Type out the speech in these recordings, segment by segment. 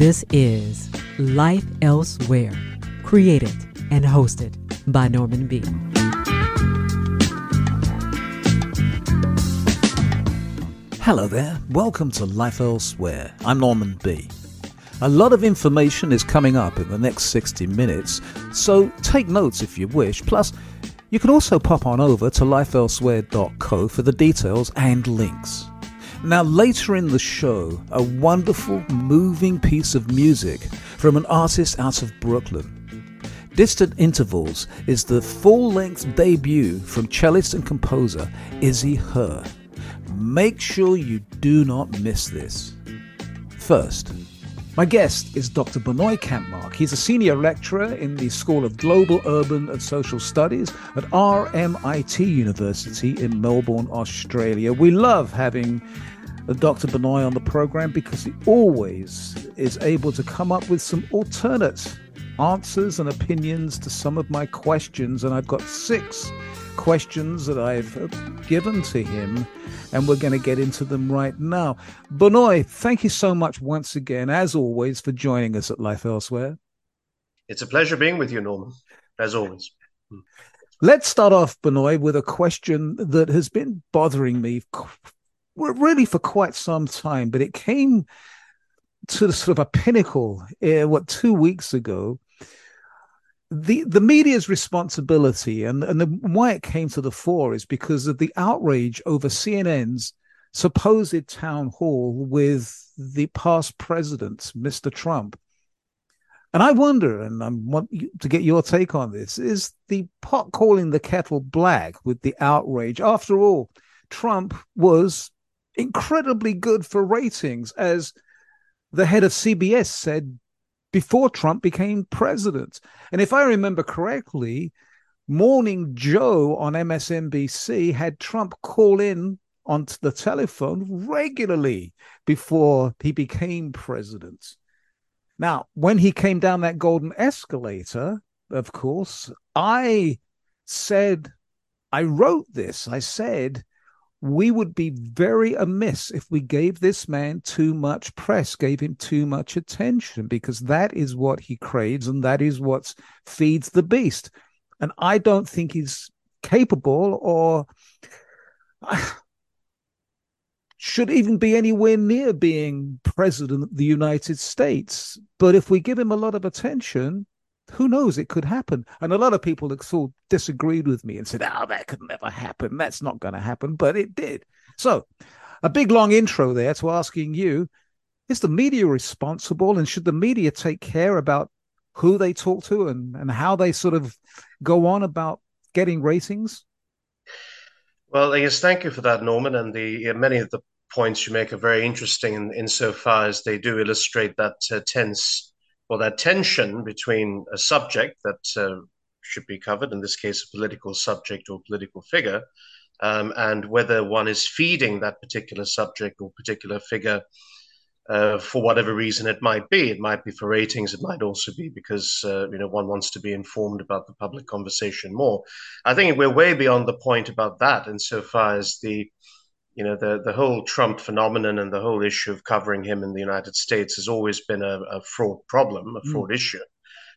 This is Life Elsewhere, created and hosted by Norman B. Hello there, welcome to Life Elsewhere. I'm Norman B. A lot of information is coming up in the next 60 minutes, so take notes if you wish. Plus, you can also pop on over to lifeelsewhere.co for the details and links. Now, later in the show, a wonderful, moving piece of music from an artist out of Brooklyn. Distant Intervals is the full length debut from cellist and composer Izzy Her. Make sure you do not miss this. First, my guest is Dr. Benoit Kampmark. He's a senior lecturer in the School of Global, Urban and Social Studies at RMIT University in Melbourne, Australia. We love having Dr. Benoit on the program because he always is able to come up with some alternate answers and opinions to some of my questions. And I've got six questions that I've uh, given to him and we're going to get into them right now. Benoit, thank you so much once again, as always, for joining us at Life Elsewhere. It's a pleasure being with you, Norman, as always. Let's start off, Benoit, with a question that has been bothering me really for quite some time, but it came to sort of a pinnacle, uh, what, two weeks ago the the media's responsibility and and the, why it came to the fore is because of the outrage over CNN's supposed town hall with the past president, Mr. Trump. And I wonder, and I want to get your take on this: is the pot calling the kettle black with the outrage? After all, Trump was incredibly good for ratings, as the head of CBS said before Trump became president. And if I remember correctly, Morning Joe on MSNBC had Trump call in on the telephone regularly before he became president. Now, when he came down that golden escalator, of course, I said, I wrote this. I said, we would be very amiss if we gave this man too much press, gave him too much attention, because that is what he craves and that is what feeds the beast. And I don't think he's capable or should even be anywhere near being president of the United States. But if we give him a lot of attention, who knows? It could happen. And a lot of people have sort of disagreed with me and said, oh, that could never happen. That's not going to happen. But it did. So, a big long intro there to asking you is the media responsible? And should the media take care about who they talk to and, and how they sort of go on about getting ratings? Well, I guess thank you for that, Norman. And the many of the points you make are very interesting in, insofar as they do illustrate that uh, tense or that tension between a subject that uh, should be covered, in this case, a political subject or political figure, um, and whether one is feeding that particular subject or particular figure uh, for whatever reason it might be. It might be for ratings. It might also be because uh, you know one wants to be informed about the public conversation more. I think we're way beyond the point about that insofar as the you know the the whole Trump phenomenon and the whole issue of covering him in the United States has always been a, a fraud problem, a mm. fraud mm. issue,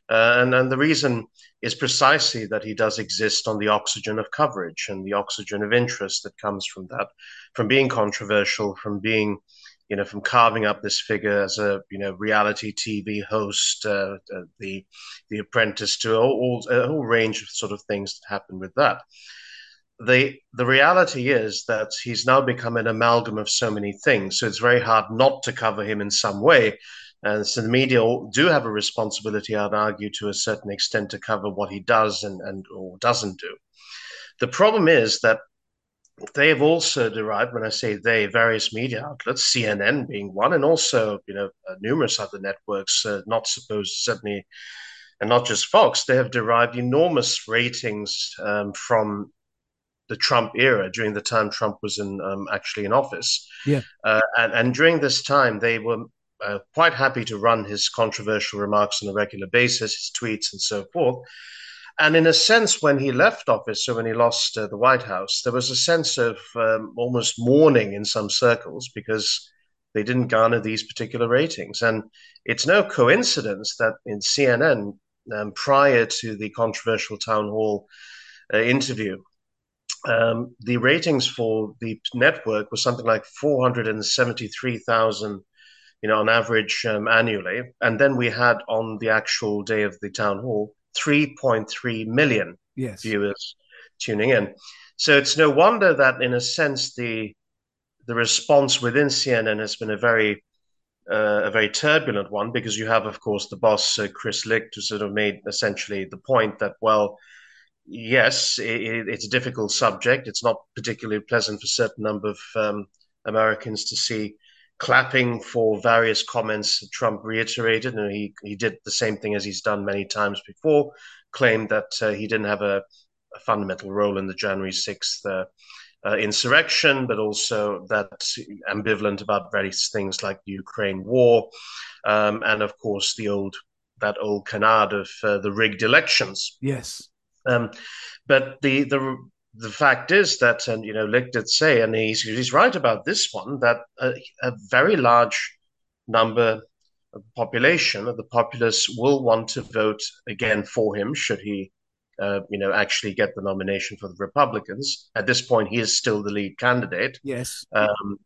uh, and and the reason is precisely that he does exist on the oxygen of coverage and the oxygen of interest that comes from that, from being controversial, from being you know, from carving up this figure as a you know reality TV host, uh, uh, the the apprentice, to all, all, a whole range of sort of things that happen with that the the reality is that he's now become an amalgam of so many things. So it's very hard not to cover him in some way. And so the media do have a responsibility, I'd argue, to a certain extent, to cover what he does and, and or doesn't do. The problem is that they have also derived, when I say they, various media outlets, CNN being one, and also you know uh, numerous other networks, uh, not supposed certainly, and not just Fox, they have derived enormous ratings um, from the Trump era during the time Trump was in um, actually in office. Yeah, uh, and and during this time they were uh, quite happy to run his controversial remarks on a regular basis, his tweets and so forth. And in a sense, when he left office, so when he lost uh, the White House, there was a sense of um, almost mourning in some circles because they didn't garner these particular ratings. And it's no coincidence that in CNN, um, prior to the controversial town hall uh, interview, um, the ratings for the network was something like 473,000, you know, on average um, annually. And then we had on the actual day of the town hall, 3.3 million yes. viewers tuning in. So it's no wonder that, in a sense, the the response within CNN has been a very uh, a very turbulent one because you have, of course, the boss uh, Chris Licht, who sort of made essentially the point that, well, yes, it, it's a difficult subject. It's not particularly pleasant for a certain number of um, Americans to see clapping for various comments Trump reiterated, and he he did the same thing as he's done many times before, claimed that uh, he didn't have a, a, fundamental role in the January sixth. Uh, uh, insurrection, but also that ambivalent about various things like the Ukraine war, um, and of course the old that old canard of uh, the rigged elections. Yes. Um, but the the the fact is that, and you know, Licht did say, and he's he's right about this one, that a, a very large number of the population of the populace will want to vote again for him should he uh, you know, actually get the nomination for the Republicans. At this point, he is still the lead candidate. Yes. Um,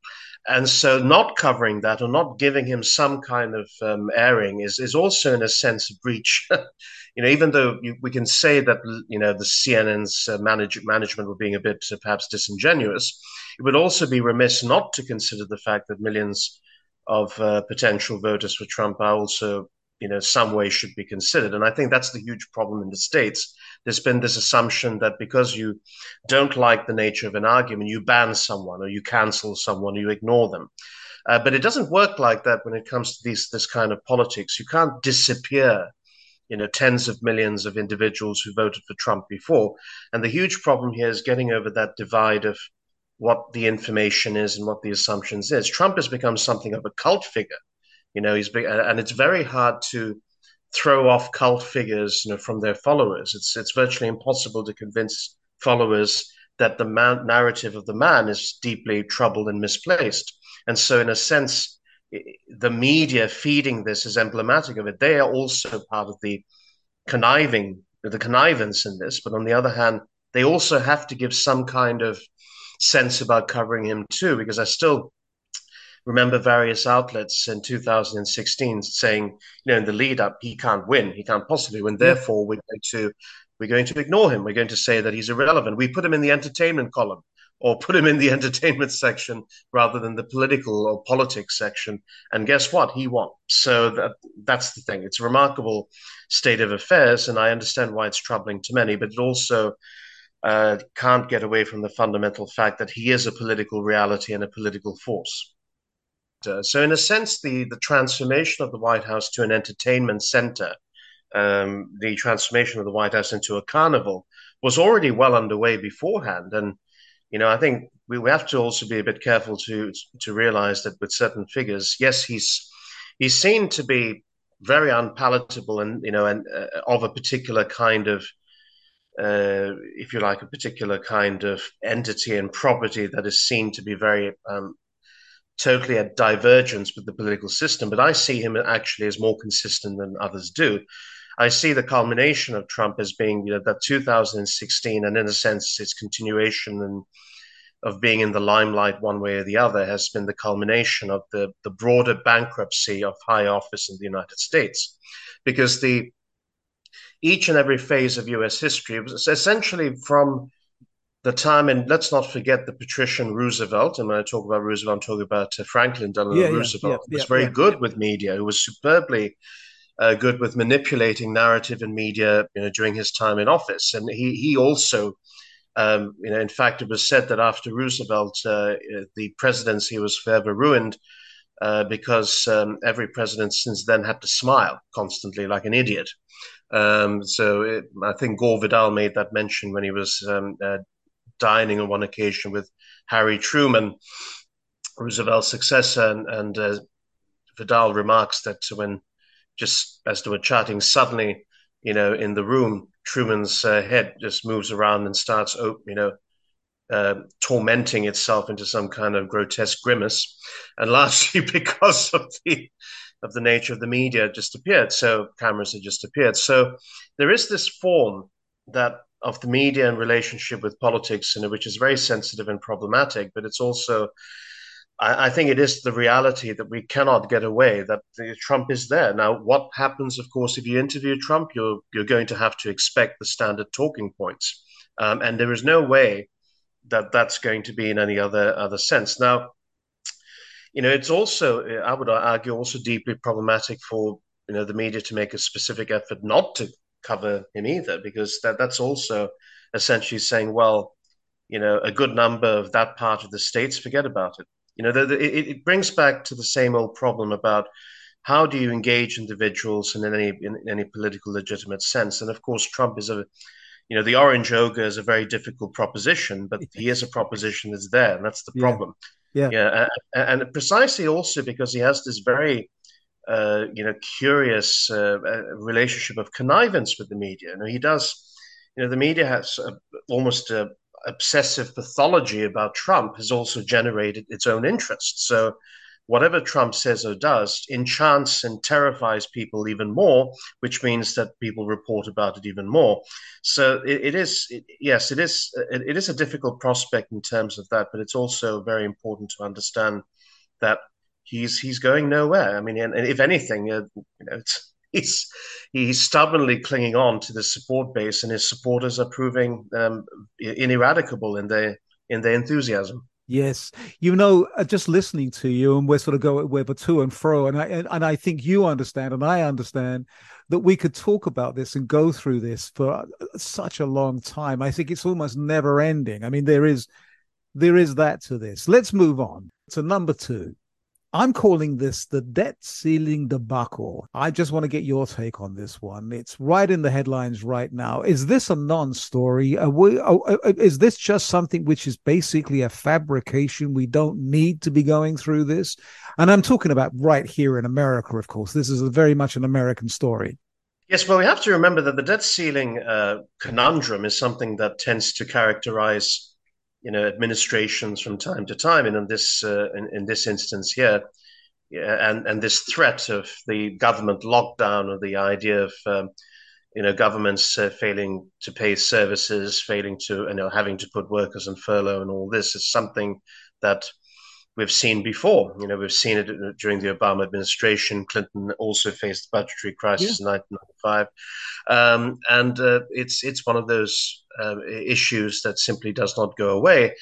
and so, not covering that or not giving him some kind of um, airing is is also, in a sense, a breach. you know, even though you, we can say that you know the CNN's uh, manage, management were being a bit uh, perhaps disingenuous, it would also be remiss not to consider the fact that millions of uh, potential voters for Trump are also you know some way should be considered and i think that's the huge problem in the states there's been this assumption that because you don't like the nature of an argument you ban someone or you cancel someone or you ignore them. Uh, but it doesn't work like that when it comes to these this kind of politics. You can't disappear you know tens of millions of individuals who voted for trump before. And the huge problem here is getting over that divide of what the information is and what the assumptions is. Trump has become something of a cult figure you know, he's big, and it's very hard to throw off cult figures, you know, from their followers. It's it's virtually impossible to convince followers that the man, narrative of the man is deeply troubled and misplaced. And so, in a sense, the media feeding this is emblematic of it. They are also part of the conniving, the connivance in this. But on the other hand, they also have to give some kind of sense about covering him too, because I still remember various outlets in 2016 saying, you know, in the lead up, he can't win, he can't possibly win. Therefore, we're going to we're going to ignore him. We're going to say that he's irrelevant. We put him in the entertainment column or put him in the entertainment section rather than the political or politics section. And guess what? He won. So that that's the thing. It's a remarkable state of affairs, and I understand why it's troubling to many, but it also uh, can't get away from the fundamental fact that he is a political reality and a political force. So, in a sense, the, the transformation of the White House to an entertainment center, um, the transformation of the White House into a carnival, was already well underway beforehand. And, you know, I think we, we have to also be a bit careful to to realize that with certain figures, yes, he's he's seen to be very unpalatable and you know and uh, of a particular kind of uh, if you like, a particular kind of entity and property that is seen to be very um, totally at divergence with the political system, but I see him actually as more consistent than others do. I see the culmination of Trump as being, you know, that 2016, and in a sense, its continuation and of being in the limelight one way or the other has been the culmination of the, the broader bankruptcy of high office in the United States. Because the each and every phase of US history was essentially from the time, and let's not forget the patrician Roosevelt. And when I talk about Roosevelt, I'm talking about uh, Franklin Delano yeah, Roosevelt. Yeah, yeah, was very good with media, who was superbly uh, good with manipulating narrative and media you know, during his time in office. And he, he also, um, you know, in fact, it was said that after Roosevelt, uh, the presidency was forever ruined uh, because um, every president since then had to smile constantly like an idiot. Um, so it, I think Gore Vidal made that mention when he was um, uh, dining on one occasion with Harry Truman, Roosevelt's successor, and, and uh, Vidal remarks that when just as they were chatting, suddenly, you know, in the room, Truman's uh, head just moves around and starts, you know, uh, tormenting itself into some kind of grotesque grimace, and largely because of the of the nature of the media just appeared. So cameras had just appeared. So there is this form that of the media and relationship with politics, know, which is very sensitive and problematic, but it's also I, I think it is the reality that we cannot get away that the, Trump is there now. What happens, of course, if you interview Trump, you're you're going to have to expect the standard talking points, um, and there is no way that that's going to be in any other other sense. Now, you know, it's also I would argue also deeply problematic for you know the media to make a specific effort not to cover him either, because that that's also essentially saying, well, you know, a good number of that part of the states forget about it. You know, the, the, it, it, brings back to the same old problem about how do you engage individuals in any in, in any political legitimate sense. And of course, Trump is a you know, the orange ogre is a very difficult proposition, but he is a proposition that's there, and that's the problem. Yeah, yeah, and, and precisely also because he has this very, uh, you know, curious uh, relationship of connivance with the media. You know, he does. You know, the media has a, almost a, obsessive pathology about Trump has also generated its own interest. So whatever Trump says or does enchants and terrifies people even more, which means that people report about it even more. So it, it is, it, yes, it is, it, it is a difficult prospect in terms of that, but it's also very important to understand that he's he's going nowhere. I mean, and, and if anything, uh, you know, he's he's stubbornly clinging on to the support base, and his supporters are proving um, ineradicable in their in their enthusiasm. Yes, you know, uh, just listening to you, and we're sort of going we're to and fro, and I and I think you understand, and I understand that we could talk about this and go through this for uh, such a long time. I think it's almost never ending. I mean, there is there is that to this. Let's move on to number two. I'm calling this the debt ceiling debacle. I just want to get your take on this one. It's right in the headlines right now. Is this a non-story? Is this just something which is basically a fabrication? We don't need to be going through this. And I'm talking about right here in America, of course. This is very much an American story. Yes, well, we have to remember that the debt ceiling uh, conundrum is something that tends to characterize you know administrations from time to time, and in this uh, in, in, this instance here, and and this threat of the government lockdown, or the idea of um, you know governments uh, failing to pay services, failing to you know having to put workers on furlough, and all this is something that we've seen before. You know, we've seen it during the Obama administration. Clinton also faced the budgetary crisis yeah. in 1995, um, and uh, it's it's one of those uh, issues that simply does not go away.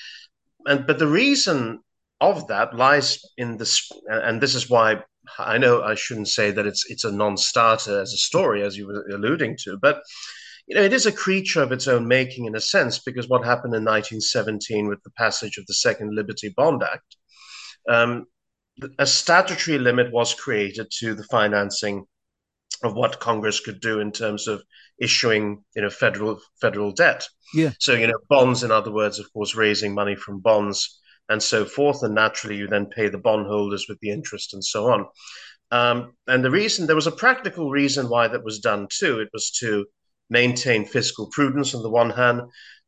And but the reason of that lies in this, and this is why I know I shouldn't say that it's it's a non-starter as a story, as you were alluding to, but you know, it is a creature of its own making in a sense, because what happened in 1917 with the passage of the Second Liberty Bond Act um, a statutory limit was created to the financing of what Congress could do in terms of issuing, you know, federal federal debt. Yeah. So you know, bonds, in other words, of course, raising money from bonds and so forth, and naturally, you then pay the bondholders with the interest and so on. Um, and the reason there was a practical reason why that was done too. It was to maintain fiscal prudence on the one hand,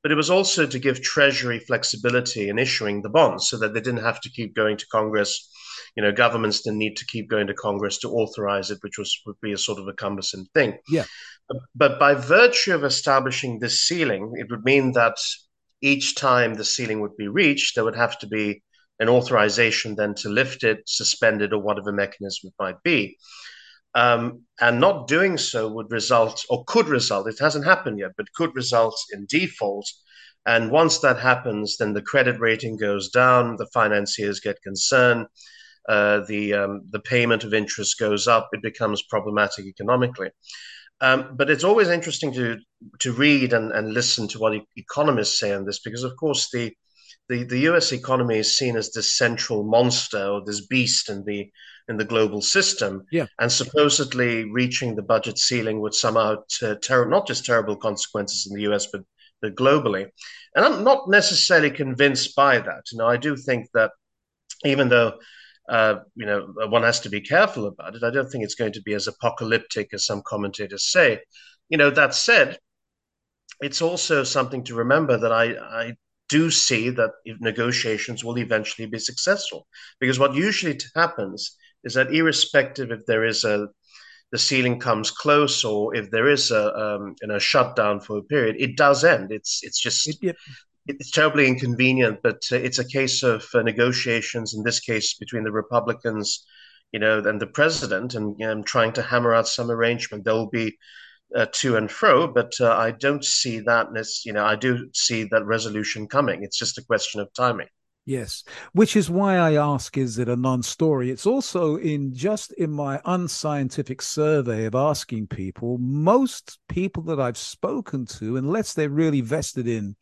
but it was also to give Treasury flexibility in issuing the bonds so that they didn't have to keep going to Congress. You know, governments didn't need to keep going to Congress to authorize it, which was would be a sort of a cumbersome thing. Yeah. But by virtue of establishing this ceiling, it would mean that each time the ceiling would be reached, there would have to be an authorization then to lift it, suspend it, or whatever mechanism it might be. Um, and not doing so would result, or could result, it hasn't happened yet, but could result in default. And once that happens, then the credit rating goes down, the financiers get concerned, uh, the um, the payment of interest goes up, it becomes problematic economically. Um, but it's always interesting to to read and, and listen to what economists say on this, because of course the the, the US economy is seen as this central monster or this beast in the in the global system. Yeah. And supposedly reaching the budget ceiling would somehow ter- not just terrible consequences in the US, but, but globally. And I'm not necessarily convinced by that. You know, I do think that even though uh, you know one has to be careful about it, I don't think it's going to be as apocalyptic as some commentators say. You know, that said, it's also something to remember that I, I do see that negotiations will eventually be successful. Because what usually happens is that, irrespective if there is a the ceiling comes close or if there is a um, you know shutdown for a period, it does end. It's it's just. It, it's terribly inconvenient, but uh, it's a case of uh, negotiations. In this case, between the Republicans, you know, and the president, and you know, trying to hammer out some arrangement. There will be uh, to and fro, but uh, I don't see that. As, You know, I do see that resolution coming. It's just a question of timing. Yes, which is why I ask: Is it a non-story? It's also in just in my unscientific survey of asking people. Most people that I've spoken to, unless they're really vested in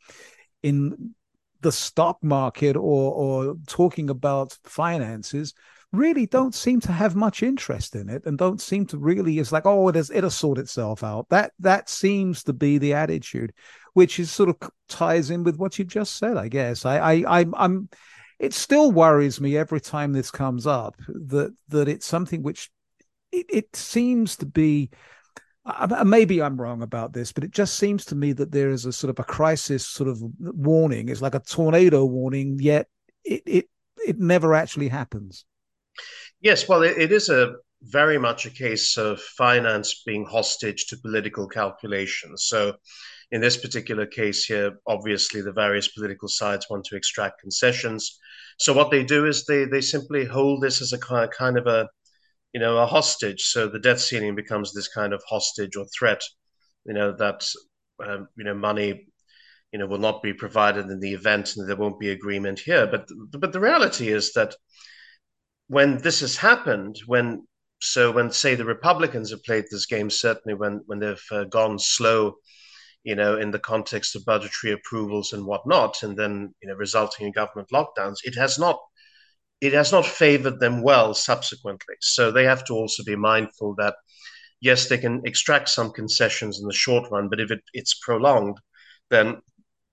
in the stock market or or talking about finances, really don't seem to have much interest in it and don't seem to really it's like oh it is it'll sort itself out that that seems to be the attitude which is sort of ties in with what you just said i guess i i i'm, I'm it still worries me every time this comes up that that it's something which it, it seems to be maybe I'm wrong about this, but it just seems to me that there is a sort of a crisis sort of warning. It's like a tornado warning, yet it it, it never actually happens. Yes, well, it, it is a very much a case of finance being hostage to political calculations. So, in this particular case here, obviously the various political sides want to extract concessions. So, what they do is they they simply hold this as a kind of a you know a hostage. So the debt ceiling becomes this kind of hostage or threat. You know that um, you know money you know will not be provided in the event and there won't be agreement here. But but the reality is that when this has happened, when so when say the Republicans have played this game, certainly when when they've uh, gone slow, you know, in the context of budgetary approvals and whatnot, and then you know resulting in government lockdowns, it has not it has not favored them well subsequently. So they have to also be mindful that yes, they can extract some concessions in the short run, but if it, it's prolonged, then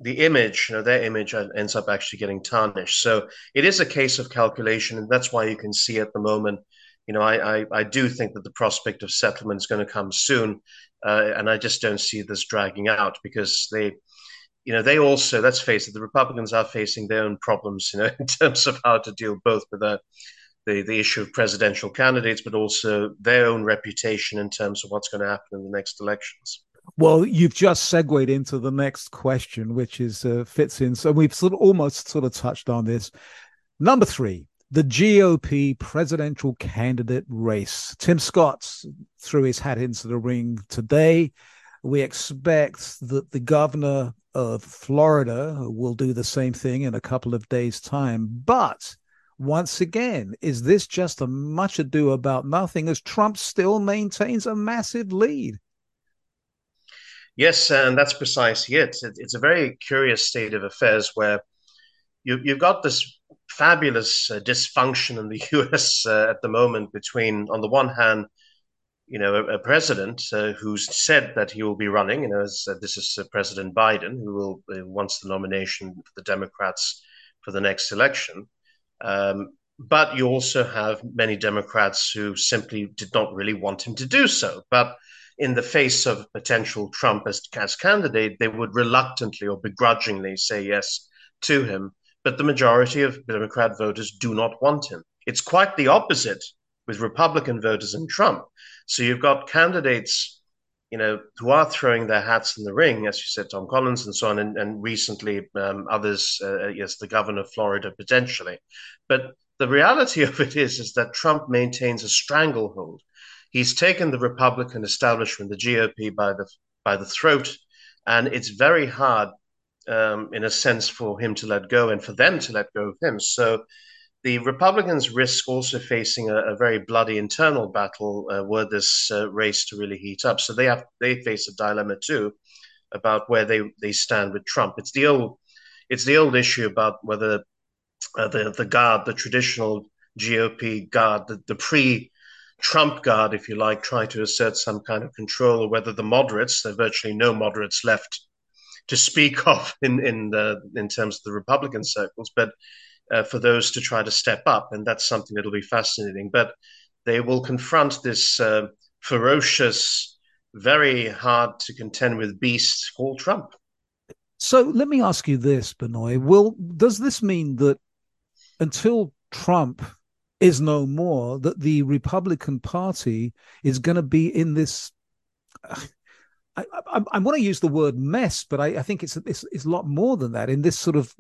the image, you know, their image ends up actually getting tarnished. So it is a case of calculation, and that's why you can see at the moment. You know, I I, I do think that the prospect of settlement is going to come soon, uh, and I just don't see this dragging out because they, you know, they also let's face it, the Republicans are facing their own problems, you know, in terms of how to deal both with the the, the issue of presidential candidates, but also their own reputation in terms of what's going to happen in the next elections. Well, you've just segued into the next question, which is uh, fits in. So we've sort of almost sort of touched on this. Number three, the GOP presidential candidate race. Tim Scott threw his hat into the ring today. We expect that the governor of Florida will do the same thing in a couple of days' time. But once again, is this just a much ado about nothing as Trump still maintains a massive lead? Yes, and that's precisely it. It's a very curious state of affairs where you, have got this fabulous uh, dysfunction in the U.S. Uh, at the moment between, on the one hand, you know, a, a president uh, who's said that he will be running. You know, as, uh, this is uh, President Biden, who will uh, wants the nomination for the Democrats for the next election. Um, but you also have many Democrats who simply did not really want him to do so. But in the face of potential Trump as, as candidate, they would reluctantly or begrudgingly say yes to him. But the majority of Democrat voters do not want him. It's quite the opposite with Republican voters and Trump. So you've got candidates, you know, who are throwing their hats in the ring, as you said, Tom Collins and so on, and, and recently um, others, uh, yes, the governor of Florida potentially. But the reality of it is, is that Trump maintains a stranglehold he's taken the Republican establishment, the GOP, by the by the throat, and it's very hard, um, in a sense, for him to let go and for them to let go of him. So. The Republicans risk also facing a, a very bloody internal battle uh, were this uh, race to really heat up. So they have they face a dilemma too about where they, they stand with Trump. It's the old it's the old issue about whether uh, the the guard, the traditional GOP guard, the, the pre Trump guard, if you like, try to assert some kind of control, or whether the moderates, there are virtually no moderates left to speak of in in the in terms of the Republican circles, but uh, for those to try to step up, and that's something that'll be fascinating. But they will confront this uh, ferocious, very hard to contend with beast called Trump. So let me ask you this, Benoit. Will does this mean that until Trump is no more, that the Republican Party is going to be in this? I, I, I, want to use the word mess, but I, I think it's, it's it's a lot more than that. In this sort of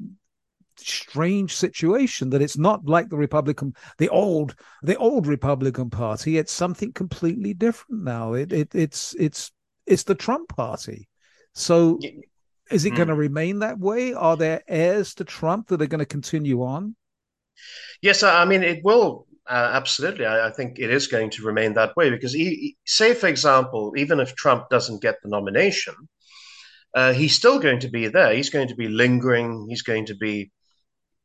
strange situation, that it's not like the Republican, the old the old Republican Party. It's something completely different now. It, it it's it's it's the Trump Party. So is it mm. going to remain that way? Are there heirs to Trump that are going to continue on? Yes, I mean, it will. Uh, absolutely. I, I, think it is going to remain that way because, he, say, for example, even if Trump doesn't get the nomination, uh, he's still going to be there. He's going to be lingering. He's going to be,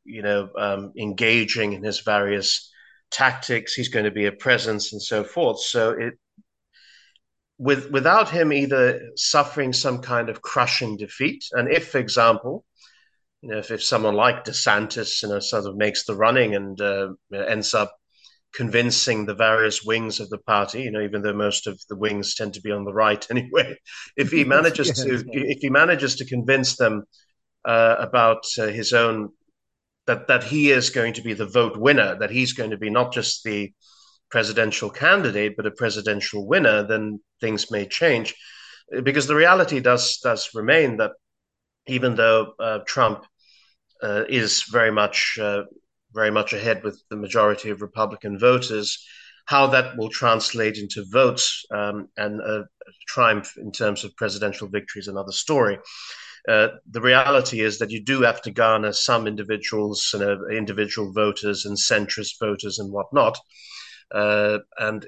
you know, um, engaging in his various tactics. He's going to be a presence and so forth. So it, with without him either suffering some kind of crushing defeat, and if, for example, you know, if, if someone like DeSantis, you know, sort of makes the running and uh, ends up convincing the various wings of the party, you know, even though most of the wings tend to be on the right anyway, if he manages yes, to, yes. if he manages to convince them uh, about uh, his own that that he is going to be the vote winner, that he's going to be not just the presidential candidate but a presidential winner, then things may change, because the reality does does remain that even though uh, Trump uh, is very much uh, very much ahead with the majority of Republican voters, how that will translate into votes um, and a triumph in terms of presidential victory is another story. Uh, the reality is that you do have to garner some individuals, you know, individual voters and centrist voters and whatnot. Uh, and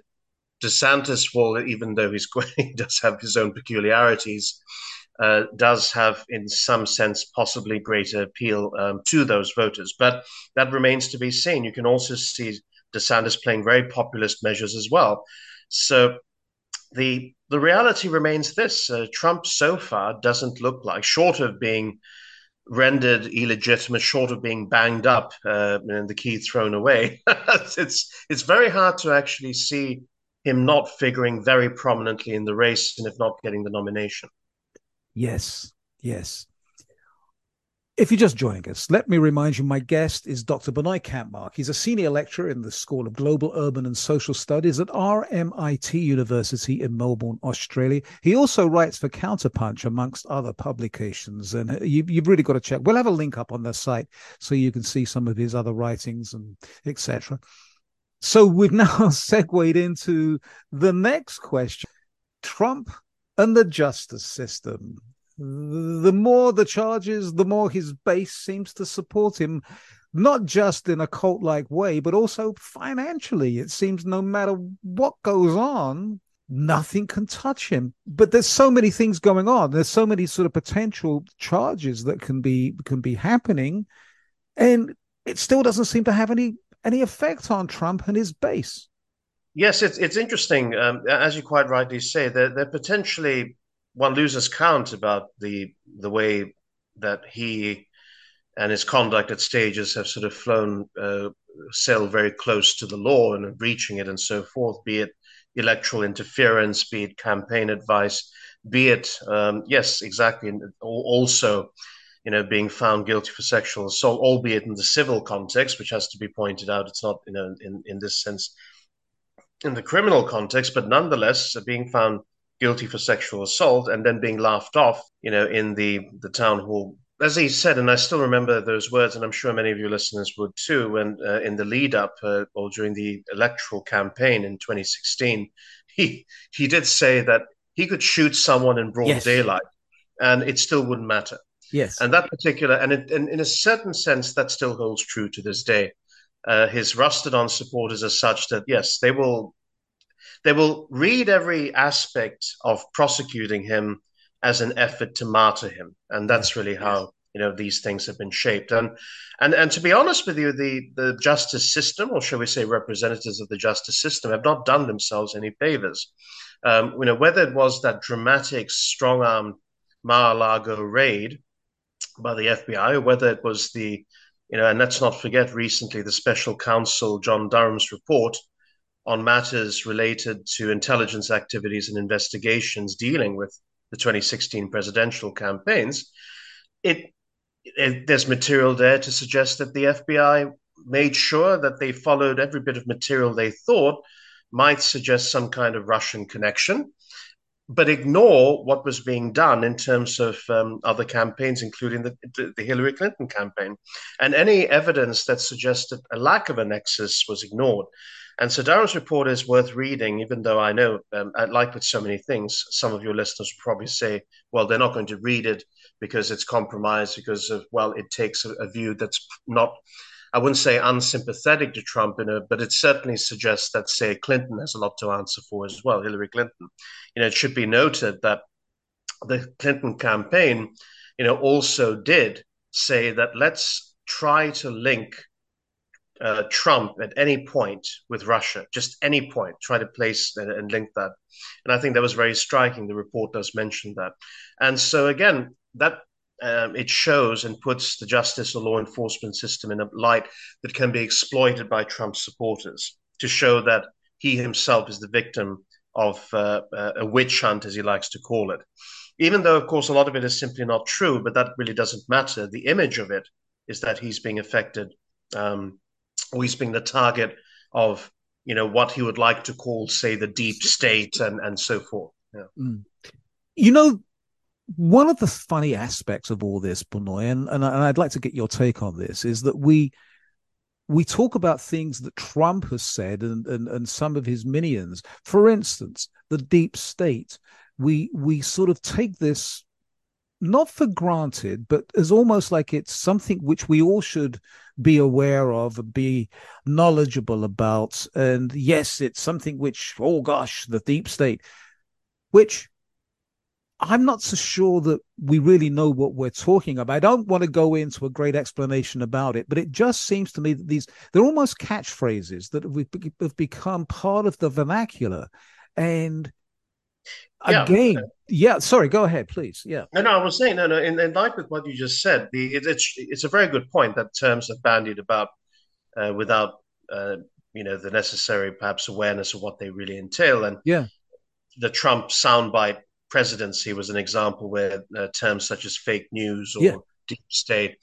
DeSantis will, even though he's he does have his own peculiarities, uh, does have, in some sense, possibly greater appeal um, to those voters. But that remains to be seen. You can also see DeSantis playing very populist measures as well. So the the reality remains this: uh, Trump so far doesn't look like, short of being rendered illegitimate, short of being banged up uh, and the key thrown away. it's it's very hard to actually see him not figuring very prominently in the race, and if not getting the nomination. Yes, yes. If you're just joining us, let me remind you my guest is Dr. Benoit Kampmark. He's a senior lecturer in the School of Global, Urban and Social Studies at RMIT University in Melbourne, Australia. He also writes for Counterpunch, amongst other publications. And you, have really got to check. We'll have a link up on the site so you can see some of his other writings and etc. So we've now segued into the next question. Trump and the justice system. The more the charges, the more his base seems to support him, not just in a cult like way, but also financially. It seems no matter what goes on, nothing can touch him. But there's so many things going on. There's so many sort of potential charges that can be can be happening, and it still doesn't seem to have any any effect on Trump and his base. Yes, it's it's interesting. Um, as you quite rightly say, they're, they're potentially one loses count about the the way that he and his conduct at stages have sort of flown uh, sailed very close to the law and breaching it and so forth. Be it electoral interference, be it campaign advice, be it um, yes, exactly, also you know, being found guilty for sexual assault, albeit in the civil context, which has to be pointed out. It's not, you know, in, in this sense in the criminal context, but nonetheless being found guilty for sexual assault and then being laughed off, you know, in the, the town hall. As he said, and I still remember those words, and I'm sure many of your listeners would too, when uh, in the lead up uh, or during the electoral campaign in 2016, he, he did say that he could shoot someone in broad yes. daylight and it still wouldn't matter. Yes. And that particular, and, it, and in a certain sense, that still holds true to this day uh, his rusted on supporters are such that yes, they will they will read every aspect of prosecuting him as an effort to martyr him, and that's really how you know these things have been shaped. And and and to be honest with you, the the justice system, or shall we say, representatives of the justice system, have not done themselves any favors. Um, you know, whether it was that dramatic strong arm Mar-a-Lago raid by the FBI, or whether it was the you know, and let's not forget recently the special counsel John Durham's report on matters related to intelligence activities and investigations dealing with the 2016 presidential campaigns. it, it, there's material there to suggest that the FBI made sure that they followed every bit of material they thought might suggest some kind of Russian connection, but ignore what was being done in terms of um, other campaigns, including the, the, Hillary Clinton campaign. And any evidence that suggested a lack of a nexus was ignored. And so Durham's report is worth reading, even though I know, um, like with so many things, some of your listeners will probably say, well, they're not going to read it because it's compromised, because of, well, it takes a, a view that's not, I wouldn't say unsympathetic to Trump, in a, but it certainly suggests that, say, Clinton has a lot to answer for as well, Hillary Clinton. You know, it should be noted that the Clinton campaign, you know, also did say that let's try to link uh, Trump at any point with Russia, just any point, try to place and, and, link that. And I think that was very striking. The report does mention that. And so, again, that um, it shows and puts the justice or law enforcement system in a light that can be exploited by Trump's supporters to show that he himself is the victim of uh, uh a witch hunt, as he likes to call it. Even though, of course, a lot of it is simply not true, but that really doesn't matter. The image of it is that he's being affected um, always being the target of you know what he would like to call say the deep state and and so forth yeah. mm. you know one of the funny aspects of all this Benoit, and, and i'd like to get your take on this is that we we talk about things that trump has said and, and and some of his minions for instance the deep state we we sort of take this not for granted, but as almost like it's something which we all should be aware of, be knowledgeable about. And yes, it's something which, oh gosh, the deep state, which I'm not so sure that we really know what we're talking about. I don't want to go into a great explanation about it, but it just seems to me that these they're almost catchphrases that have become part of the vernacular. And yeah. again yeah sorry go ahead please yeah no no i was saying no no in, in line with what you just said the it, it's it's a very good point that terms are bandied about uh, without uh, you know the necessary perhaps awareness of what they really entail and yeah the trump soundbite presidency was an example where uh, terms such as fake news or yeah. deep state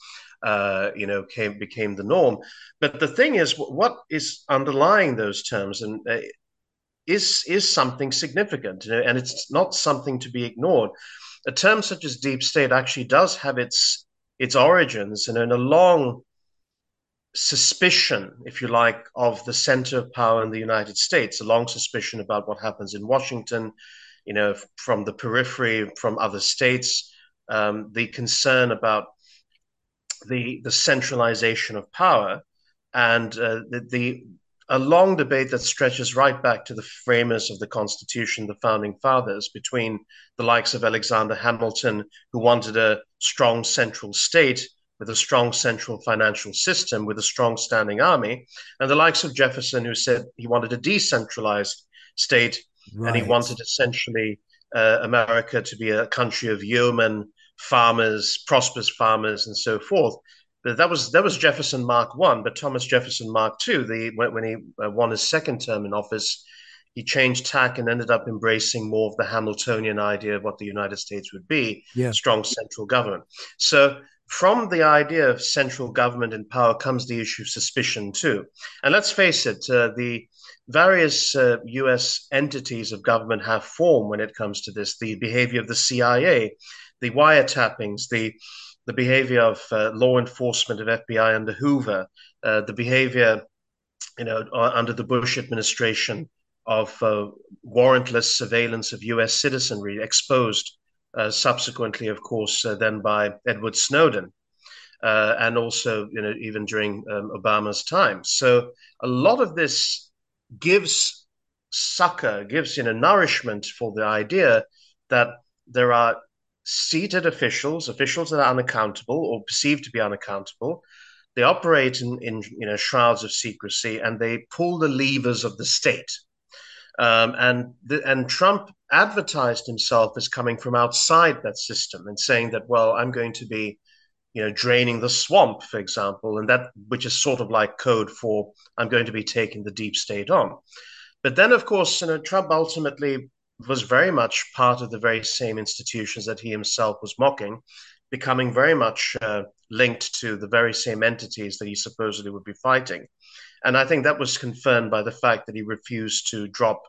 uh, you know, came became the norm. But the thing is, what is underlying those terms, and uh, is is something significant, and it's not something to be ignored. A term such as deep state actually does have its its origins and in a long suspicion, if you like, of the center of power in the United States, a long suspicion about what happens in Washington, you know, from the periphery, from other states, um, the concern about the the centralization of power and uh, the, the a long debate that stretches right back to the framers of the Constitution, the founding fathers, between the likes of Alexander Hamilton, who wanted a strong central state with a strong central financial system, with a strong standing army, and the likes of Jefferson, who said he wanted a decentralized state right. and he wanted essentially uh, America to be a country of yeomen, farmers, prosperous farmers, and so forth But that was that was Jefferson Mark One, but Thomas Jefferson Mark Two, the when, when he uh, won his second term in office, he changed tack and ended up embracing more of the Hamiltonian idea of what the United States would be: yeah. strong central government. So from the idea of central government and power comes the issue of suspicion too. And let's face it, uh, the various uh, U.S. entities of government have form when it comes to this. The behavior of the CIA, the wiretappings, the the behavior of uh, law enforcement of FBI under Hoover, uh, the behavior, you know, under the Bush administration of uh, warrantless surveillance of U.S. citizenry, exposed uh, subsequently, of course, uh, then by Edward Snowden, and also, you know, even during um, Obama's time. So a lot of this gives succor, gives you know nourishment for the idea that there are seated officials, officials that are unaccountable or perceived to be unaccountable. They operate in, in you know shrouds of secrecy and they pull the levers of the state. Um, and the, and Trump advertised himself as coming from outside that system and saying that, well, I'm going to be, you know, draining the swamp, for example, and that which is sort of like code for I'm going to be taking the deep state on. But then, of course, you know, Trump ultimately was very much part of the very same institutions that he himself was mocking. becoming very much uh, linked to the very same entities that he supposedly would be fighting. And I think that was confirmed by the fact that he refused to drop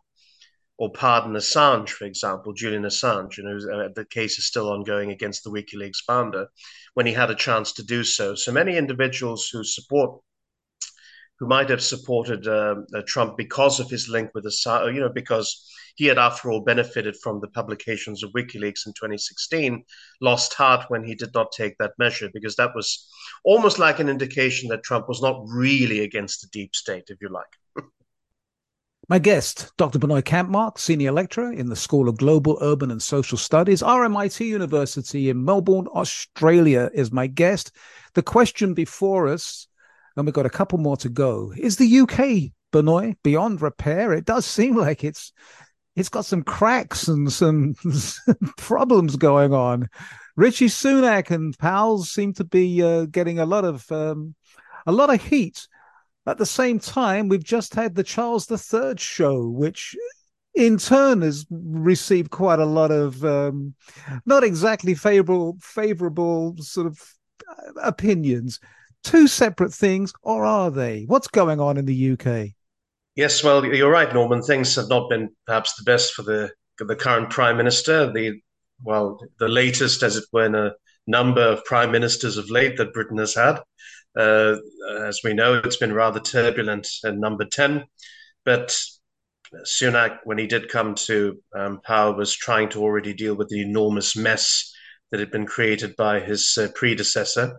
or pardon Assange, for example, Julian Assange, you know, uh, the case is still ongoing against the WikiLeaks founder, when he had a chance to do so. So many individuals who support, who might have supported uh, uh, Trump because of his link with Assange, you know, because he had, after all, benefited from the publications of WikiLeaks in 2016, lost heart when he did not take that measure, because that was almost like an indication that Trump was not really against the deep state, if you like. My guest, Dr. Benoit Kampmark, Senior Lecturer in the School of Global, Urban and Social Studies, RMIT University in Melbourne, Australia, is my guest. The question before us, and we've got a couple more to go, is the UK, Benoit, beyond repair? It does seem like it's it's got some cracks and some problems going on. Rishi Sunak and pals seem to be uh, getting a lot of um, a lot of heat at the same time, we've just had the Charles III show, which in turn has received quite a lot of um, not exactly favorable favorable sort of uh, opinions. Two separate things, or are they? What's going on in the UK? Yes, well, you're right, Norman. Things have not been perhaps the best for the the current prime minister. The well, the latest, as it were, in a number of prime ministers of late that Britain has had. Uh, as we know, it's been rather turbulent at number 10. But Sunak, when he did come to um, power, was trying to already deal with the enormous mess that had been created by his uh, predecessor.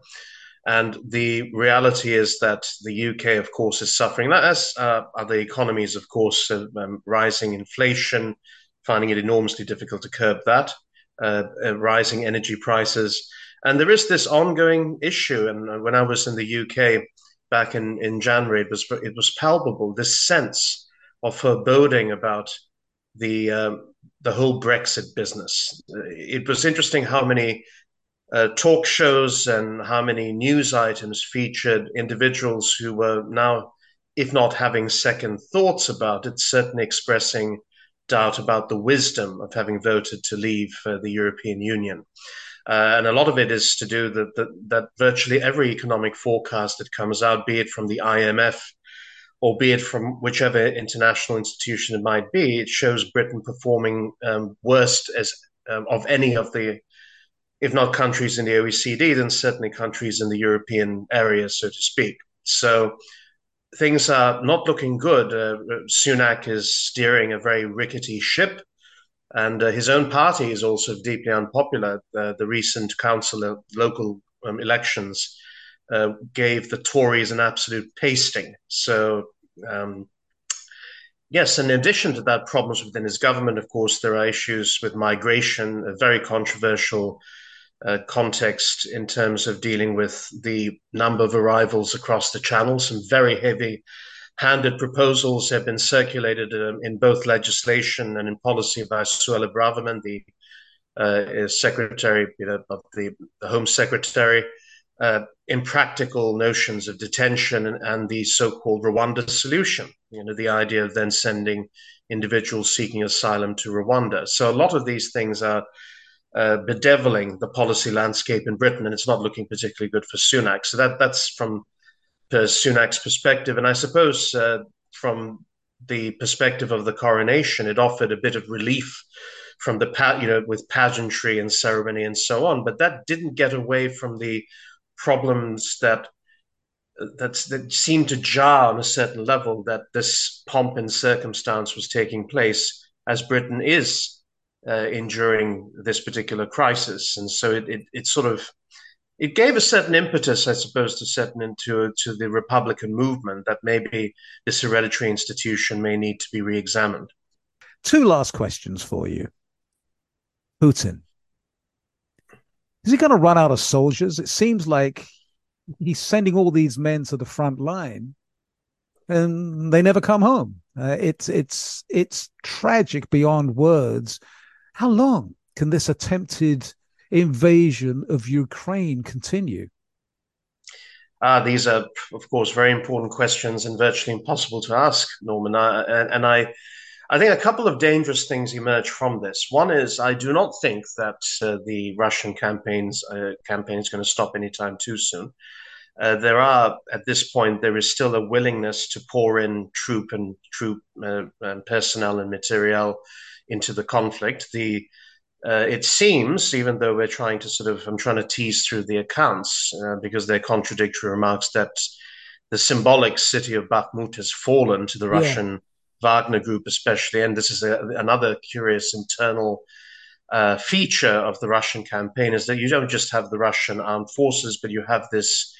And the reality is that the UK, of course, is suffering, as uh, other economies, of course, uh, um, rising inflation, finding it enormously difficult to curb that, uh, uh, rising energy prices. And there is this ongoing issue. And when I was in the UK back in, in January, it was it was palpable this sense of foreboding about the uh, the whole Brexit business. It was interesting how many uh, talk shows and how many news items featured individuals who were now, if not having second thoughts about it, certainly expressing doubt about the wisdom of having voted to leave uh, the European Union. Uh, and a lot of it is to do that, that, that virtually every economic forecast that comes out, be it from the IMF or be it from whichever international institution it might be, it shows Britain performing um, worst as um, of any of the, if not countries in the OECD, then certainly countries in the European area, so to speak. So things are not looking good. Uh, Sunak is steering a very rickety ship. And uh, his own party is also deeply unpopular. Uh, the recent council local um, elections uh, gave the Tories an absolute pasting. So, um, yes, in addition to that, problems within his government, of course, there are issues with migration, a very controversial uh, context in terms of dealing with the number of arrivals across the channel, some very heavy handed proposals have been circulated um, in both legislation and in policy by Suella Braverman, the uh, secretary you know, of the, the Home Secretary, uh, impractical notions of detention and, and the so-called Rwanda solution. You know, the idea of then sending individuals seeking asylum to Rwanda. So a lot of these things are uh, bedeviling the policy landscape in Britain, and it's not looking particularly good for Sunak. So that that's from Sunak's perspective. And I suppose uh, from the perspective of the coronation, it offered a bit of relief from the you know with pageantry and ceremony and so on. But that didn't get away from the problems that that's, that seemed to jar on a certain level that this pomp and circumstance was taking place as Britain is uh, enduring this particular crisis, and so it, it, it sort of it gave a certain impetus, I suppose, to certain into to the Republican movement that maybe this hereditary institution may need to be re-examined. Two last questions for you. Putin. Is he going to run out of soldiers? It seems like he's sending all these men to the front line and they never come home. Uh, it's it's it's tragic beyond words. How long can this attempted invasion of Ukraine continue? Uh, these are, of course, very important questions and virtually impossible to ask, Norman. I, and, I, I think a couple of dangerous things emerge from this. One is I do not think that uh, the Russian campaigns uh, campaign is going to stop anytime too soon. Uh, there are at this point there is still a willingness to pour in troop and troop uh, and personnel and material into the conflict. The uh, it seems, even though we're trying to sort of, I'm trying to tease through the accounts uh, because they're contradictory remarks that the symbolic city of Bakhmut has fallen to the Russian. Yeah Wagner Group, especially. And this is a, another curious internal uh, feature of the Russian campaign is that you don't just have the Russian armed forces, but you have this,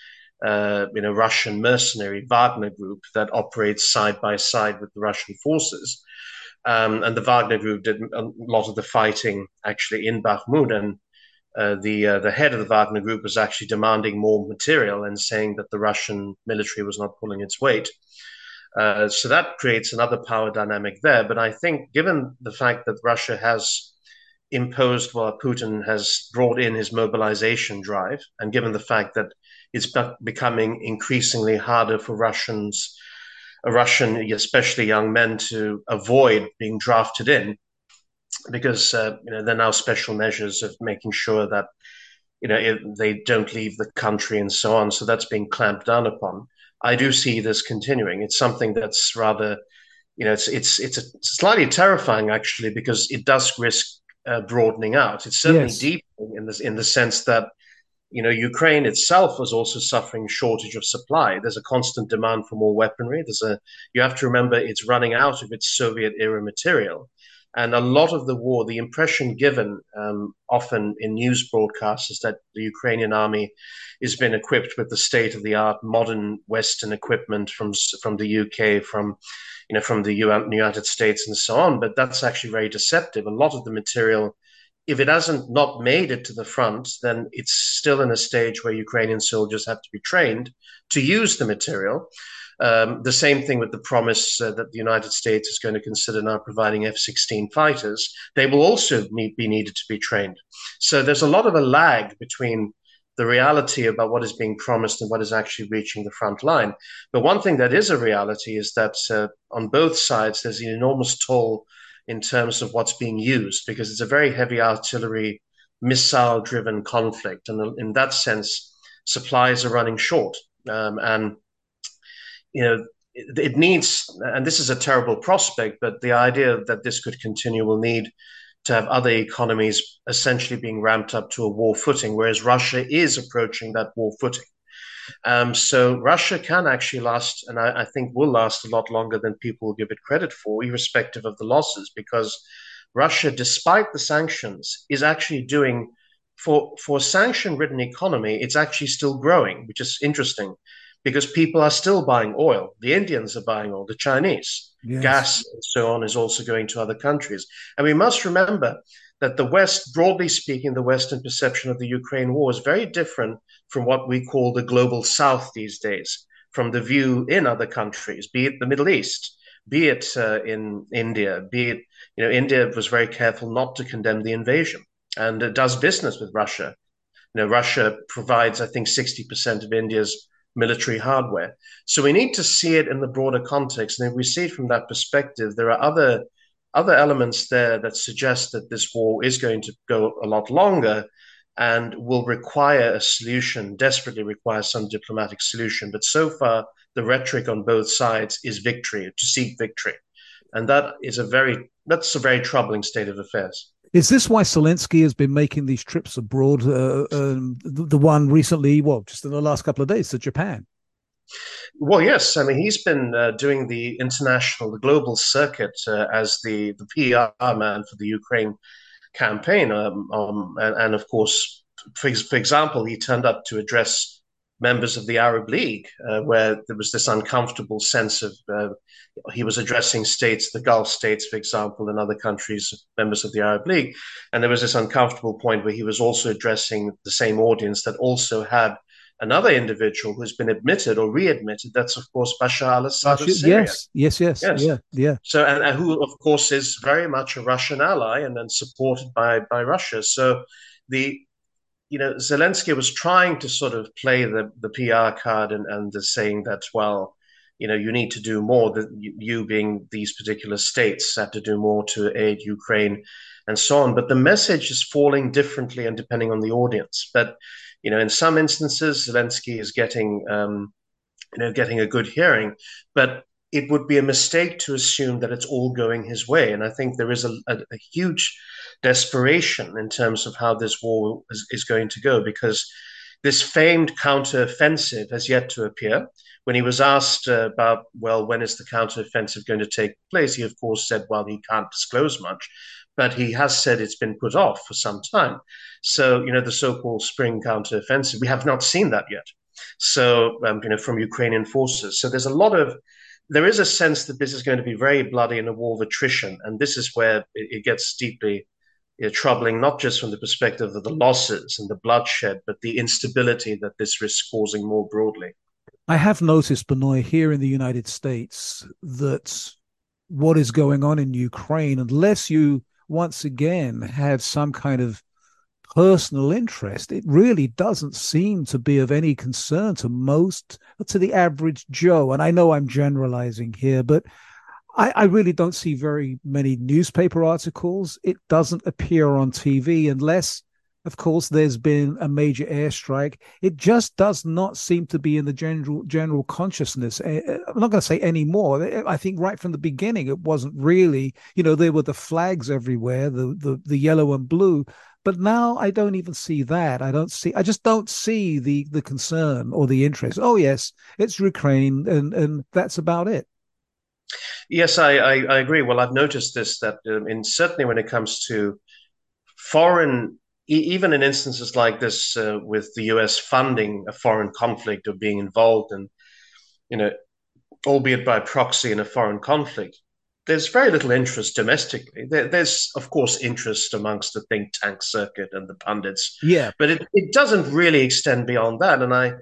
uh, you know, Russian mercenary Wagner Group that operates side by side with the Russian forces. Um, and the Wagner Group did a lot of the fighting actually in Bakhmut, and uh, the uh, the head of the Wagner Group was actually demanding more material and saying that the Russian military was not pulling its weight. Uh, so that creates another power dynamic there. But I think, given the fact that Russia has imposed, well, Putin has brought in his mobilization drive, and given the fact that it's becoming increasingly harder for Russians, Russian, especially young men, to avoid being drafted in, because uh, you know there are now special measures of making sure that you know they don't leave the country and so on. So that's being clamped down upon. I do see this continuing. It's something that's rather, you know, it's it's it's, a, slightly terrifying actually because it does risk uh, broadening out. It's certainly yes. deepening in this in the sense that you know Ukraine itself was also suffering shortage of supply. There's a constant demand for more weaponry. There's a you have to remember it's running out of its Soviet era material. And a lot of the war, the impression given um, often in news broadcasts is that the Ukrainian army has been equipped with the state of the art modern Western equipment from from the UK, from you know from the United States, and so on. But that's actually very deceptive. A lot of the material, if it hasn't not made it to the front, then it's still in a stage where Ukrainian soldiers have to be trained to use the material. Um, the same thing with the promise uh, that the United States is going to consider now providing F 16 fighters. They will also need, be needed to be trained. So there's a lot of a lag between the reality about what is being promised and what is actually reaching the front line. But one thing that is a reality is that uh, on both sides, there's an enormous toll in terms of what's being used because it's a very heavy artillery, missile driven conflict. And in that sense, supplies are running short. Um, and you know, it, it needs, and this is a terrible prospect, but the idea that this could continue will need to have other economies essentially being ramped up to a war footing, whereas Russia is approaching that war footing. Um, so Russia can actually last, and I, I, think will last a lot longer than people will give it credit for, irrespective of the losses, because Russia, despite the sanctions, is actually doing for for sanction-ridden economy, it's actually still growing, which is interesting because people are still buying oil. The Indians are buying oil, the Chinese. Yes. Gas and so on is also going to other countries. And we must remember that the West, broadly speaking, the Western perception of the Ukraine war is very different from what we call the global South these days, from the view in other countries, be it the Middle East, be it uh, in India, be it, you know, India was very careful not to condemn the invasion and it does business with Russia. You know, Russia provides, I think, 60% of India's military hardware. So we need to see it in the broader context. And if we see it from that perspective, there are other other elements there that suggest that this war is going to go a lot longer and will require a solution, desperately require some diplomatic solution. But so far, the rhetoric on both sides is victory, to seek victory. And that is a very that's a very troubling state of affairs. Is this why Zelensky has been making these trips abroad? Uh, um, the, the, one recently, well, just in the last couple of days to Japan. Well, yes. I mean, he's been uh, doing the international, the global circuit uh, as the, the PR man for the Ukraine campaign. Um, um, and, and, of course, for, for example, he turned up to address members of the Arab League, uh, where there was this uncomfortable sense of uh, he was addressing states, the Gulf states, for example, and other countries, members of the Arab League. And there was this uncomfortable point where he was also addressing the same audience that also had another individual who's been admitted or readmitted. That's, of course, Bashar al Assad. Yes, yes, yes, yes. Yeah, yeah. So, and, and who, of course, is very much a Russian ally and then supported by, by Russia. So, the you know, Zelensky was trying to sort of play the, the PR card and, and saying that, well, you know, you need to do more. That you being these particular states have to do more to aid Ukraine, and so on. But the message is falling differently and depending on the audience. But you know, in some instances, Zelensky is getting, um, you know, getting a good hearing, but it would be a mistake to assume that it's all going his way. And I think there is a, a, a huge desperation in terms of how this war is, is going to go because this famed counteroffensive has yet to appear. When he was asked uh, about, well, when is the counteroffensive going to take place, he of course said, well, he can't disclose much, but he has said it's been put off for some time. So, you know, the so-called spring counteroffensive, we have not seen that yet. So, um, you know, from Ukrainian forces. So there's a lot of there is a sense that this is going to be very bloody and a war of attrition, and this is where it, gets deeply you know, troubling, not just from the perspective of the losses and the bloodshed, but the instability that this risks causing more broadly. I have noticed, Benoit, here in the United States, that what is going on in Ukraine, unless you once again have some kind of personal interest, it really doesn't seem to be of any concern to most, to the average Joe. And I know I'm generalizing here, but I, I, really don't see very many newspaper articles. It doesn't appear on TV unless, of course, there's been a major airstrike. It just does not seem to be in the general general consciousness. Eh, eh, I'm not going to say anymore. Eh, I think right from the beginning, it wasn't really. You know, there were the flags everywhere, the the, the yellow and blue. But now I don't even see that. I don't see. I just don't see the the concern or the interest. Oh yes, it's Ukraine, and and that's about it. Yes, I, I, I, agree. Well, I've noticed this that um, in certainly when it comes to foreign, e- even in instances like this uh, with the U.S. funding a foreign conflict or being involved in, you know, albeit by proxy in a foreign conflict, there's very little interest domestically. There, there's of course interest amongst the think tank circuit and the pundits. Yeah, but it, it doesn't really extend beyond that. And I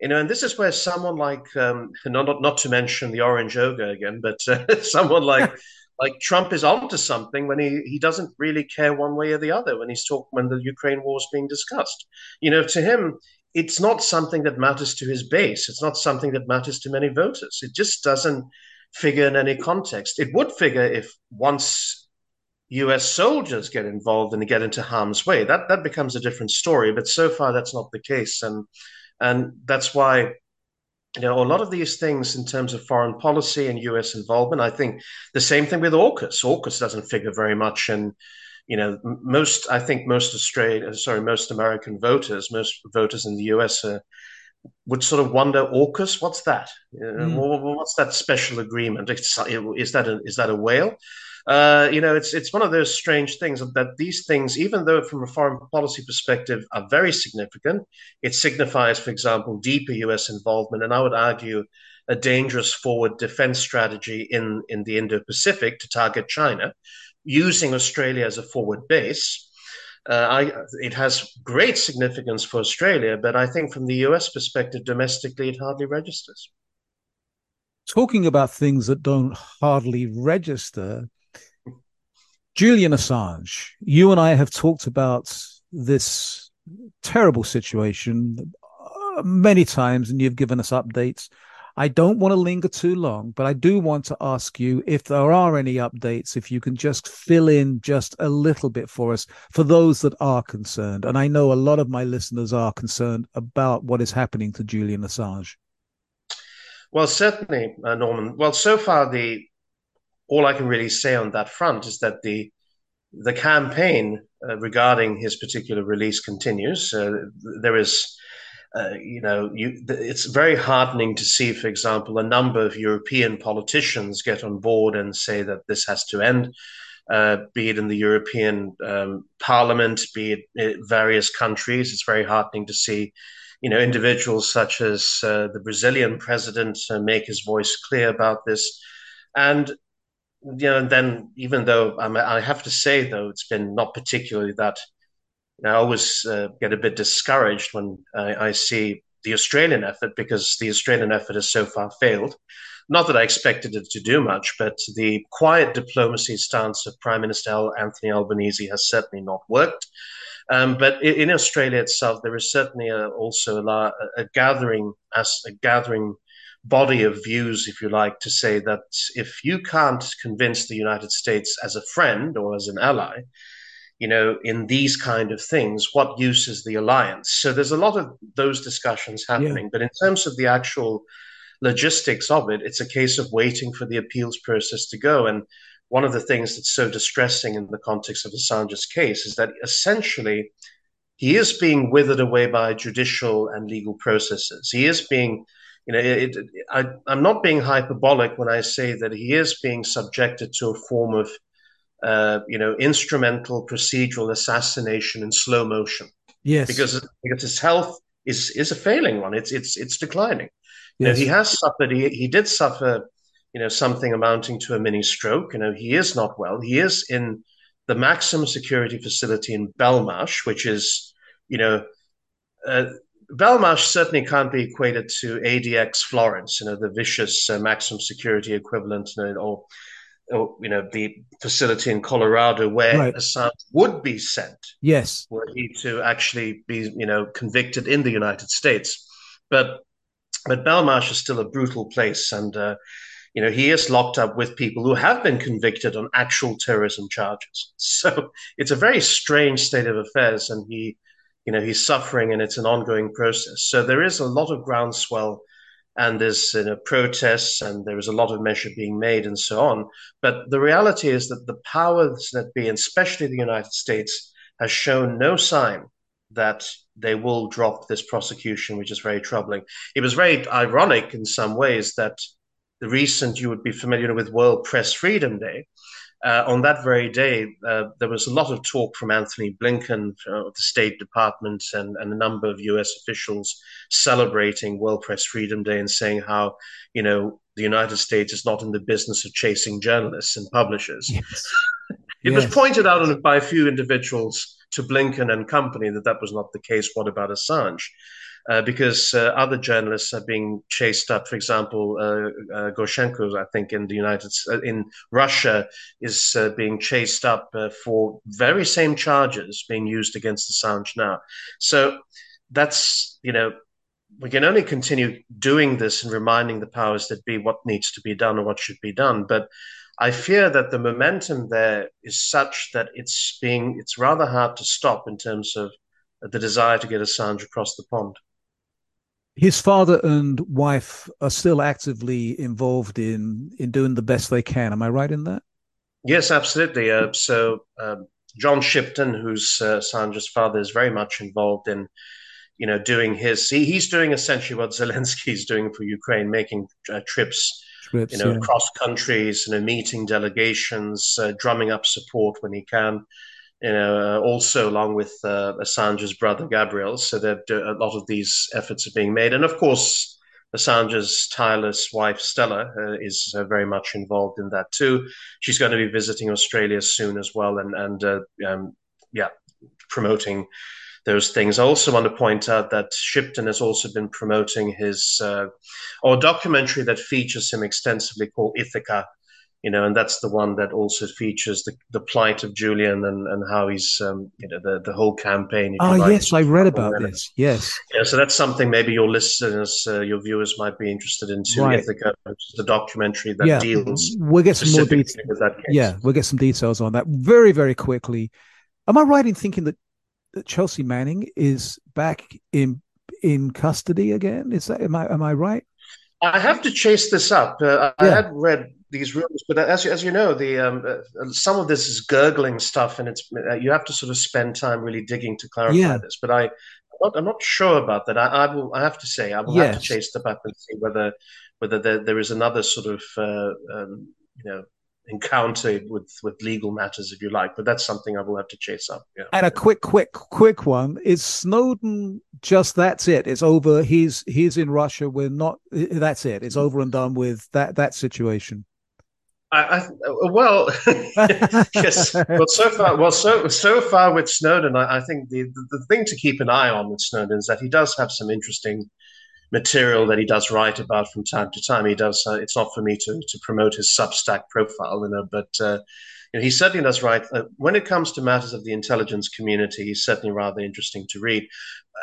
you know, and this is where someone like, um, not, not, not to mention the orange ogre again, but uh, someone like like Trump is onto something when he, he doesn't really care one way or the other when he's talking when the Ukraine war is being discussed. You know, to him, it's not something that matters to his base. It's not something that matters to many voters. It just doesn't figure in any context. It would figure if once U.S. soldiers get involved and get into harm's way, that that becomes a different story. But so far, that's not the case, and and that's why, you know, a lot of these things in terms of foreign policy and US involvement, I think the same thing with AUKUS. AUKUS doesn't figure very much in, you know, most, I think most Australian, sorry, most American voters, most voters in the US uh, would sort of wonder, AUKUS, what's that? Mm. what's that special agreement? Is that a, is that a whale? Uh, you know, it's it's one of those strange things that these things, even though from a foreign policy perspective are very significant, it signifies, for example, deeper U.S. involvement, and I would argue a dangerous forward defense strategy in in the Indo-Pacific to target China, using Australia as a forward base. Uh, I, it has great significance for Australia, but I think from the US perspective, domestically, it hardly registers. Talking about things that don't hardly register, Julian Assange, you and I have talked about this terrible situation uh, many times, and you've given us updates. I don't want to linger too long, but I do want to ask you if there are any updates, if you can just fill in just a little bit for us, for those that are concerned. And I know a lot of my listeners are concerned about what is happening to Julian Assange. Well, certainly, uh, Norman. Well, so far, the all I can really say on that front is that the the campaign uh, regarding his particular release continues. Uh, there is, uh, you know, you, it's very heartening to see, for example, a number of European politicians get on board and say that this has to end. Uh, be it in the European um, Parliament, be it in various countries, it's very heartening to see you know, individuals such as uh, the Brazilian president uh, make his voice clear about this. And you know, and then even though um, I have to say though it's been not particularly that. You know, I always uh, get a bit discouraged when I, I see the Australian effort because the Australian effort has so far failed. Not that I expected it to do much, but the quiet diplomacy stance of Prime Minister Anthony Albanese has certainly not worked. Um, but in Australia itself, there is certainly a, also a, a, gathering as a gathering body of views, if you like, to say that if you can't convince the United States as a friend or as an ally, you know, in these kind of things, what use is the alliance? So there's a lot of those discussions happening. Yeah. But in terms of the actual logistics of it, it's a case of waiting for the appeals process to go. And one of the things that's so distressing in the context of Assange's case is that essentially he is being withered away by judicial and legal processes. He is being, you know, it, it, I, I'm not being hyperbolic when I say that he is being subjected to a form of, uh, you know, instrumental procedural assassination in slow motion. Yes, because because his health is is a failing one. It's it's it's declining. Yes. You know, he has suffered. He, he did suffer, you know, something amounting to a mini stroke. You know, he is not well. He is in the maximum security facility in Belmarsh, which is, you know, uh, Belmarsh certainly can't be equated to ADX Florence, you know, the vicious uh, maximum security equivalent, you know, or, or, you know, the facility in Colorado where right. Assange would be sent. Yes. Were he to actually be, you know, convicted in the United States. But but Belmarsh is still a brutal place, and uh, you know he is locked up with people who have been convicted on actual terrorism charges. So it's a very strange state of affairs, and he, you know, he's suffering, and it's an ongoing process. So there is a lot of groundswell, and there's you know, protests, and there is a lot of measure being made, and so on. But the reality is that the powers that be, and especially the United States, has shown no sign that they will drop this prosecution, which is very troubling. It was very ironic in some ways that the recent, you would be familiar with World Press Freedom Day. Uh, on that very day, uh, there was a lot of talk from Antony Blinken uh, of the State Department and, and, a number of US officials celebrating World Press Freedom Day and saying how, you know, the United States is not in the business of chasing journalists and publishers. Yes. it yes. was pointed out by a few individuals to Blinken and company that that was not the case. What about Assange? Uh, because uh, other journalists are being chased up. For example, uh, uh Goshenko, I think, in the United uh, in Russia, is being chased up for very same charges being used against Assange now. So that's you know we can only continue doing this and reminding the powers that be what needs to be done or what should be done, but I fear that the momentum there is such that it's being it's rather hard to stop in terms of the desire to get Assange across the pond. His father and wife are still actively involved in in doing the best they can. Am I right in that? Yes, absolutely. Uh, so um, John Shipton, who's uh, Assange's father, is very much involved in you know doing his. He, he's doing essentially what Zelensky is doing for Ukraine, making uh, trips trips, you know, yeah. across countries, you know, meeting delegations, uh, drumming up support when he can. You know, uh, also along with uh, Assange's brother Gabriel, so that a lot of these efforts are being made, and of course, Assange's tireless wife Stella uh, is uh, very much involved in that too. She's going to be visiting Australia soon as well, and and uh, um, yeah, promoting those things. I also want to point out that Shipton has also been promoting his uh, or documentary that features him extensively called Ithaca, you know, and that's the one that also features the, the plight of Julian and, and how he's, um, you know, the, the whole campaign. Oh, like, yes, I read about this. Yes. Yeah, so that's something maybe your listeners, uh, your viewers might be interested in too. Right. Ithaca, the documentary that yeah. deals. We'll get some more details. Yeah, we'll get some details on that very, very quickly. Am I right in thinking that that Chelsea Manning is back in in custody again. Is that am I am I right? I have to chase this up. Uh, I had read these rumors, but as as you know, the um, uh, some of this is gurgling stuff, and it's uh, you have to sort of spend time really digging to clarify yeah. this. But I, I'm not, I'm not, sure about that. I, I, will. I have to say, I will yes. have to chase them up and see whether whether there, there is another sort of uh, um, you know encounter with with legal matters if you like but that's something i will have to chase up yeah and a quick quick quick one is snowden just that's it it's over he's he's in russia we're not that's it it's over and done with that that situation I, I, well, yes. Well, so far, well, so so far with Snowden, I, I think the, the, the thing to keep an eye on with Snowden is that he does have some interesting material that he does write about from time to time. He does. Uh, it's not for me to to promote his Substack profile, you know, but uh, you know, he certainly does write. Uh, when it comes to matters of the intelligence community, he's certainly rather interesting to read.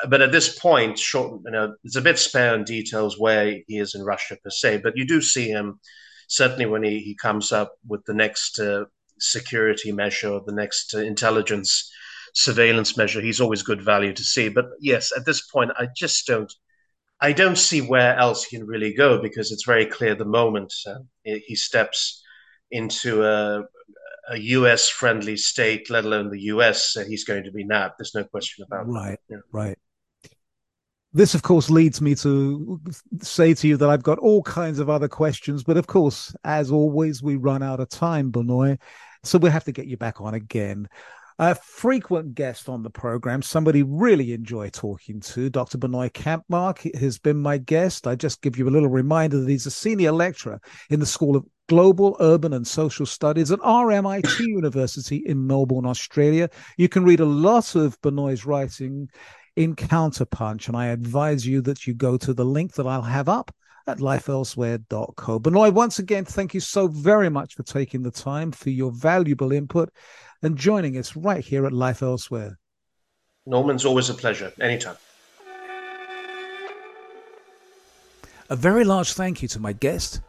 Uh, but at this point, short, you know, it's a bit spare in details where he is in Russia per se. But you do see him certainly when he, he comes up with the next uh, security measure, or the next uh, intelligence surveillance measure. He's always good value to see. But yes, at this point, I just don't I don't see where else he can really go because it's very clear the moment uh, he steps into a, a US friendly state, let alone the US, uh, he's going to be nabbed. There's no question about right, that. Right, right. This, of course, leads me to say to you that I've got all kinds of other questions, but of course, as always, we run out of time, Benoit. So we'll have to get you back on again a frequent guest on the program, somebody really enjoy talking to. Dr. Benoit Kampmark has been my guest. I just give you a little reminder that he's a senior lecturer in the School of Global, Urban and Social Studies at RMIT University in Melbourne, Australia. You can read a lot of Benoit's writing in Counterpunch, and I advise you that you go to the link that I'll have up at lifeelsewhere.co. Benoit, once again, thank you so very much for taking the time for your valuable input and joining us right here at Life Elsewhere. Norman's always a pleasure. Anytime. A very large thank you to my guest,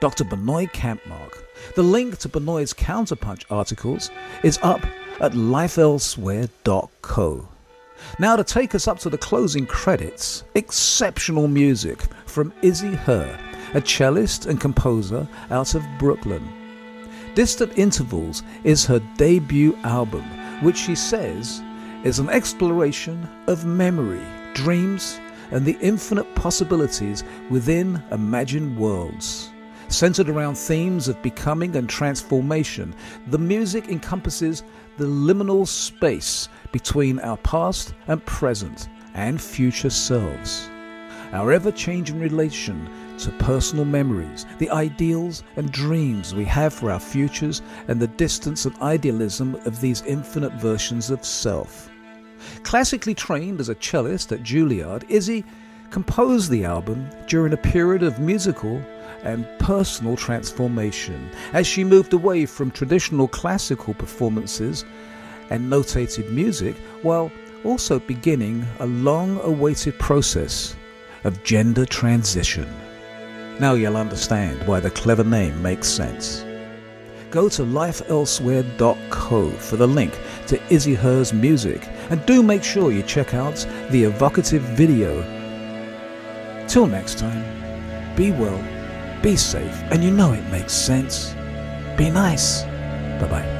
Dr. Benoit Kampmark. The link to Benoit's Counterpunch articles is up at lifeelsewhere.co. Now, to take us up to the closing credits, exceptional music from Izzy Herr, a cellist and composer out of Brooklyn. Distant Intervals is her debut album, which she says is an exploration of memory, dreams, and the infinite possibilities within imagined worlds. Centered around themes of becoming and transformation, the music encompasses the liminal space between our past and present and future selves. Our ever changing relation to personal memories, the ideals and dreams we have for our futures, and the distance and idealism of these infinite versions of self. Classically trained as a cellist at Juilliard, Izzy composed the album during a period of musical and personal transformation as she moved away from traditional classical performances and notated music while also beginning a long awaited process of gender transition. Now you'll understand why the clever name makes sense. Go to lifeelsewhere.co for the link to Izzy Herr's music and do make sure you check out the evocative video. Till next time, be well, be safe, and you know it makes sense. Be nice. Bye bye.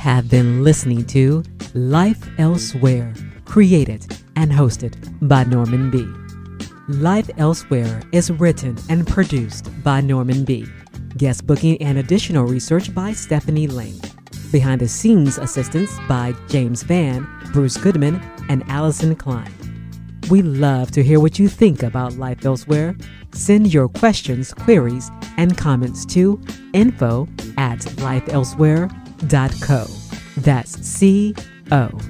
Have been listening to Life Elsewhere, created and hosted by Norman B. Life Elsewhere is written and produced by Norman B. Guest booking and additional research by Stephanie Lane. Behind the scenes assistance by James Van, Bruce Goodman, and Allison Klein. We love to hear what you think about Life Elsewhere. Send your questions, queries, and comments to info at lifeelsewhere.co. That's C O.